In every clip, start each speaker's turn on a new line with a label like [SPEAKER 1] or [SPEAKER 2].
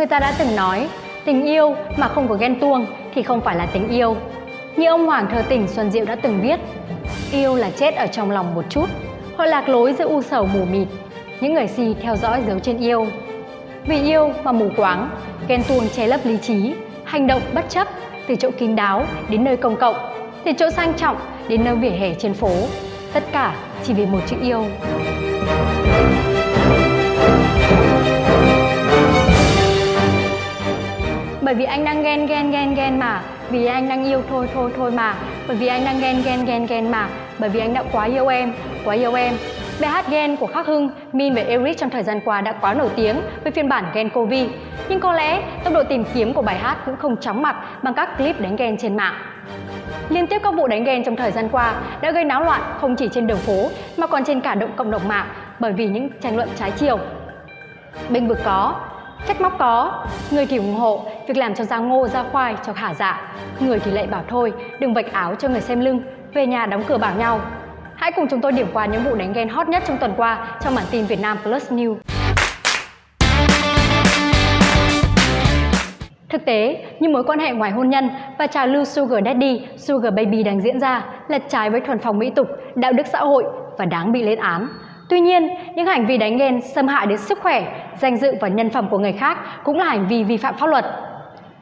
[SPEAKER 1] Người ta đã từng nói, tình yêu mà không có ghen tuông thì không phải là tình yêu. Như ông Hoàng thờ tỉnh Xuân Diệu đã từng viết, yêu là chết ở trong lòng một chút, họ lạc lối giữa u sầu mù mịt, những người si theo dõi dấu trên yêu. Vì yêu mà mù quáng, ghen tuông che lấp lý trí, hành động bất chấp từ chỗ kín đáo đến nơi công cộng, từ chỗ sang trọng đến nơi vỉa hè trên phố, tất cả chỉ vì một chữ yêu. Bởi vì anh đang ghen ghen ghen ghen mà Vì anh đang yêu thôi thôi thôi mà Bởi vì anh đang ghen ghen ghen ghen mà Bởi vì anh đã quá yêu em Quá yêu em Bài hát Ghen của Khắc Hưng, Min và Eric trong thời gian qua đã quá nổi tiếng với phiên bản Ghen Covid. Nhưng có lẽ tốc độ tìm kiếm của bài hát cũng không chóng mặt bằng các clip đánh ghen trên mạng. Liên tiếp các vụ đánh ghen trong thời gian qua đã gây náo loạn không chỉ trên đường phố mà còn trên cả động cộng đồng mạng bởi vì những tranh luận trái chiều. Bênh vực có, trách móc có, người thì ủng hộ việc làm cho da ngô da khoai cho khả dạ, người thì lại bảo thôi đừng vạch áo cho người xem lưng, về nhà đóng cửa bảo nhau. Hãy cùng chúng tôi điểm qua những vụ đánh ghen hot nhất trong tuần qua trong bản tin Việt Nam Plus News. Thực tế, những mối quan hệ ngoài hôn nhân và trào lưu Sugar Daddy, Sugar Baby đang diễn ra là trái với thuần phong mỹ tục, đạo đức xã hội và đáng bị lên án. Tuy nhiên, những hành vi đánh ghen xâm hại đến sức khỏe, danh dự và nhân phẩm của người khác cũng là hành vi vi phạm pháp luật.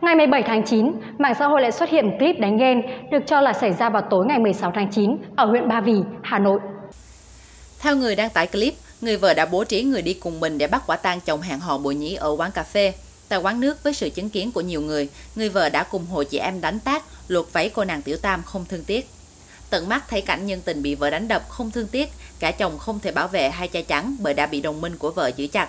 [SPEAKER 1] Ngày 17 tháng 9, mạng xã hội lại xuất hiện clip đánh ghen được cho là xảy ra vào tối ngày 16 tháng 9 ở huyện Ba Vì, Hà Nội.
[SPEAKER 2] Theo người đăng tải clip, người vợ đã bố trí người đi cùng mình để bắt quả tang chồng hẹn hò bội nhí ở quán cà phê. Tại quán nước với sự chứng kiến của nhiều người, người vợ đã cùng hội chị em đánh tác, luộc váy cô nàng tiểu tam không thương tiếc. Tận mắt thấy cảnh nhân tình bị vợ đánh đập không thương tiếc, cả chồng không thể bảo vệ hai cha trắng bởi đã bị đồng minh của vợ giữ chặt.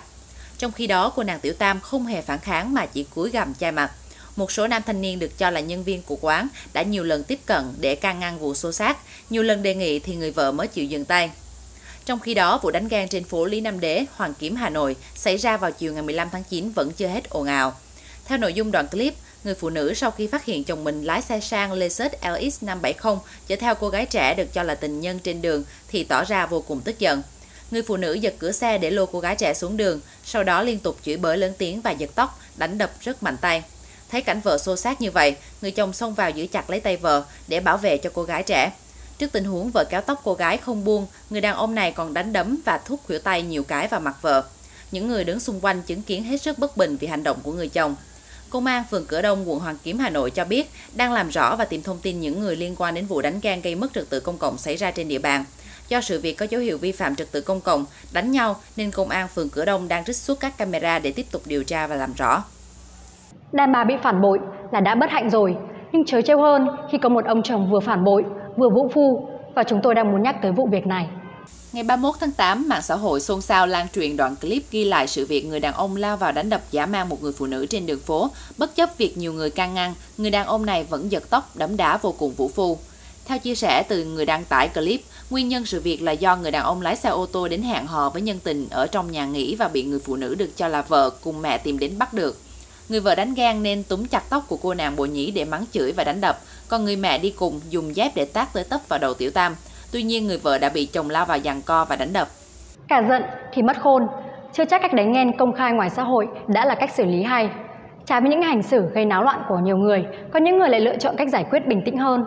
[SPEAKER 2] Trong khi đó, cô nàng tiểu tam không hề phản kháng mà chỉ cúi gằm chai mặt. Một số nam thanh niên được cho là nhân viên của quán đã nhiều lần tiếp cận để can ngăn vụ xô xát, nhiều lần đề nghị thì người vợ mới chịu dừng tay. Trong khi đó, vụ đánh ghen trên phố Lý Nam Đế, Hoàng Kiếm, Hà Nội xảy ra vào chiều ngày 15 tháng 9 vẫn chưa hết ồn ào. Theo nội dung đoạn clip, người phụ nữ sau khi phát hiện chồng mình lái xe sang Lexus LX 570 chở theo cô gái trẻ được cho là tình nhân trên đường thì tỏ ra vô cùng tức giận. Người phụ nữ giật cửa xe để lôi cô gái trẻ xuống đường, sau đó liên tục chửi bới lớn tiếng và giật tóc, đánh đập rất mạnh tay. Thấy cảnh vợ xô xát như vậy, người chồng xông vào giữ chặt lấy tay vợ để bảo vệ cho cô gái trẻ. Trước tình huống vợ kéo tóc cô gái không buông, người đàn ông này còn đánh đấm và thúc khuỷu tay nhiều cái vào mặt vợ. Những người đứng xung quanh chứng kiến hết sức bất bình vì hành động của người chồng. Công an phường Cửa Đông, quận Hoàng Kiếm, Hà Nội cho biết đang làm rõ và tìm thông tin những người liên quan đến vụ đánh ghen gây mất trật tự công cộng xảy ra trên địa bàn. Do sự việc có dấu hiệu vi phạm trật tự công cộng, đánh nhau nên công an phường Cửa Đông đang trích xuất các camera để tiếp tục điều tra và làm rõ.
[SPEAKER 1] Đàn bà bị phản bội là đã bất hạnh rồi, nhưng chớ trêu hơn khi có một ông chồng vừa phản bội, vừa vũ phu và chúng tôi đang muốn nhắc tới vụ việc này.
[SPEAKER 2] Ngày 31 tháng 8, mạng xã hội xôn xao lan truyền đoạn clip ghi lại sự việc người đàn ông lao vào đánh đập giả mang một người phụ nữ trên đường phố. Bất chấp việc nhiều người can ngăn, người đàn ông này vẫn giật tóc, đấm đá vô cùng vũ phu. Theo chia sẻ từ người đăng tải clip, nguyên nhân sự việc là do người đàn ông lái xe ô tô đến hẹn hò với nhân tình ở trong nhà nghỉ và bị người phụ nữ được cho là vợ cùng mẹ tìm đến bắt được. Người vợ đánh gan nên túm chặt tóc của cô nàng bộ nhĩ để mắng chửi và đánh đập, còn người mẹ đi cùng dùng dép để tát tới tấp vào đầu tiểu tam. Tuy nhiên người vợ đã bị chồng lao vào giằng co và đánh đập.
[SPEAKER 1] Cả giận thì mất khôn, chưa chắc cách đánh ghen công khai ngoài xã hội đã là cách xử lý hay. Trái với những hành xử gây náo loạn của nhiều người, có những người lại lựa chọn cách giải quyết bình tĩnh hơn.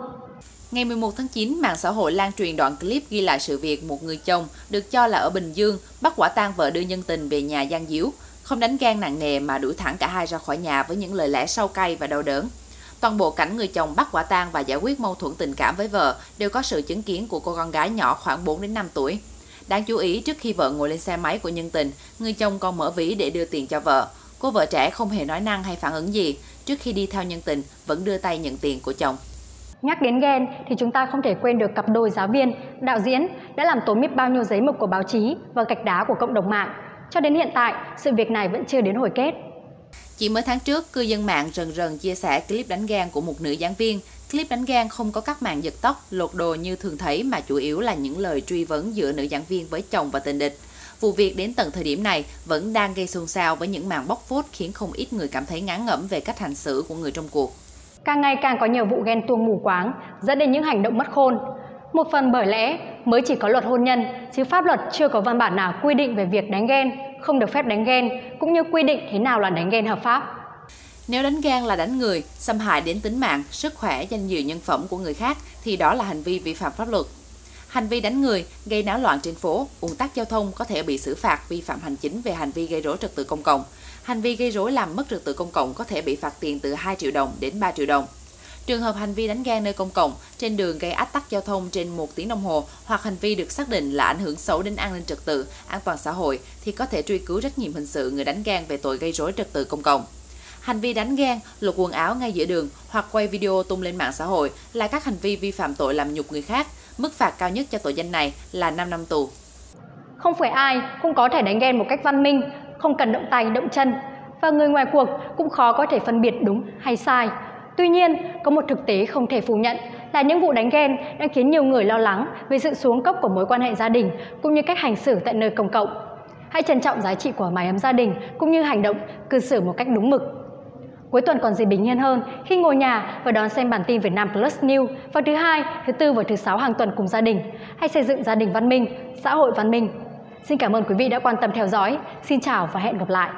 [SPEAKER 2] Ngày 11 tháng 9, mạng xã hội lan truyền đoạn clip ghi lại sự việc một người chồng được cho là ở Bình Dương bắt quả tang vợ đưa nhân tình về nhà gian díu, không đánh gan nặng nề mà đuổi thẳng cả hai ra khỏi nhà với những lời lẽ sâu cay và đau đớn. Toàn bộ cảnh người chồng bắt quả tang và giải quyết mâu thuẫn tình cảm với vợ đều có sự chứng kiến của cô con gái nhỏ khoảng 4 đến 5 tuổi. Đáng chú ý, trước khi vợ ngồi lên xe máy của nhân tình, người chồng còn mở ví để đưa tiền cho vợ. Cô vợ trẻ không hề nói năng hay phản ứng gì, trước khi đi theo nhân tình vẫn đưa tay nhận tiền của chồng.
[SPEAKER 1] Nhắc đến ghen thì chúng ta không thể quên được cặp đôi giáo viên, đạo diễn đã làm tối mít bao nhiêu giấy mực của báo chí và gạch đá của cộng đồng mạng. Cho đến hiện tại, sự việc này vẫn chưa đến hồi kết.
[SPEAKER 2] Chỉ mới tháng trước, cư dân mạng rần rần chia sẻ clip đánh ghen của một nữ giảng viên. Clip đánh ghen không có các màn giật tóc, lột đồ như thường thấy mà chủ yếu là những lời truy vấn giữa nữ giảng viên với chồng và tình địch. Vụ việc đến tận thời điểm này vẫn đang gây xôn xao với những màn bóc phốt khiến không ít người cảm thấy ngán ngẩm về cách hành xử của người trong cuộc.
[SPEAKER 1] Càng ngày càng có nhiều vụ ghen tuông mù quáng dẫn đến những hành động mất khôn. Một phần bởi lẽ mới chỉ có luật hôn nhân, chứ pháp luật chưa có văn bản nào quy định về việc đánh ghen, không được phép đánh ghen, cũng như quy định thế nào là đánh ghen hợp pháp.
[SPEAKER 2] Nếu đánh ghen là đánh người, xâm hại đến tính mạng, sức khỏe, danh dự nhân phẩm của người khác thì đó là hành vi vi phạm pháp luật. Hành vi đánh người, gây náo loạn trên phố, ủng tắc giao thông có thể bị xử phạt vi phạm hành chính về hành vi gây rối trật tự công cộng. Hành vi gây rối làm mất trật tự công cộng có thể bị phạt tiền từ 2 triệu đồng đến 3 triệu đồng. Trường hợp hành vi đánh ghen nơi công cộng, trên đường gây ách tắc giao thông trên một tiếng đồng hồ hoặc hành vi được xác định là ảnh hưởng xấu đến an ninh trật tự, an toàn xã hội thì có thể truy cứu trách nhiệm hình sự người đánh ghen về tội gây rối trật tự công cộng. Hành vi đánh ghen, lột quần áo ngay giữa đường hoặc quay video tung lên mạng xã hội là các hành vi vi phạm tội làm nhục người khác. Mức phạt cao nhất cho tội danh này là 5 năm tù.
[SPEAKER 1] Không phải ai cũng có thể đánh ghen một cách văn minh, không cần động tay động chân và người ngoài cuộc cũng khó có thể phân biệt đúng hay sai. Tuy nhiên, có một thực tế không thể phủ nhận là những vụ đánh ghen đang khiến nhiều người lo lắng về sự xuống cấp của mối quan hệ gia đình cũng như cách hành xử tại nơi công cộng. Hãy trân trọng giá trị của mái ấm gia đình cũng như hành động, cư xử một cách đúng mực. Cuối tuần còn gì bình yên hơn khi ngồi nhà và đón xem bản tin Việt Nam Plus News vào thứ hai, thứ tư và thứ sáu hàng tuần cùng gia đình. Hãy xây dựng gia đình văn minh, xã hội văn minh. Xin cảm ơn quý vị đã quan tâm theo dõi. Xin chào và hẹn gặp lại.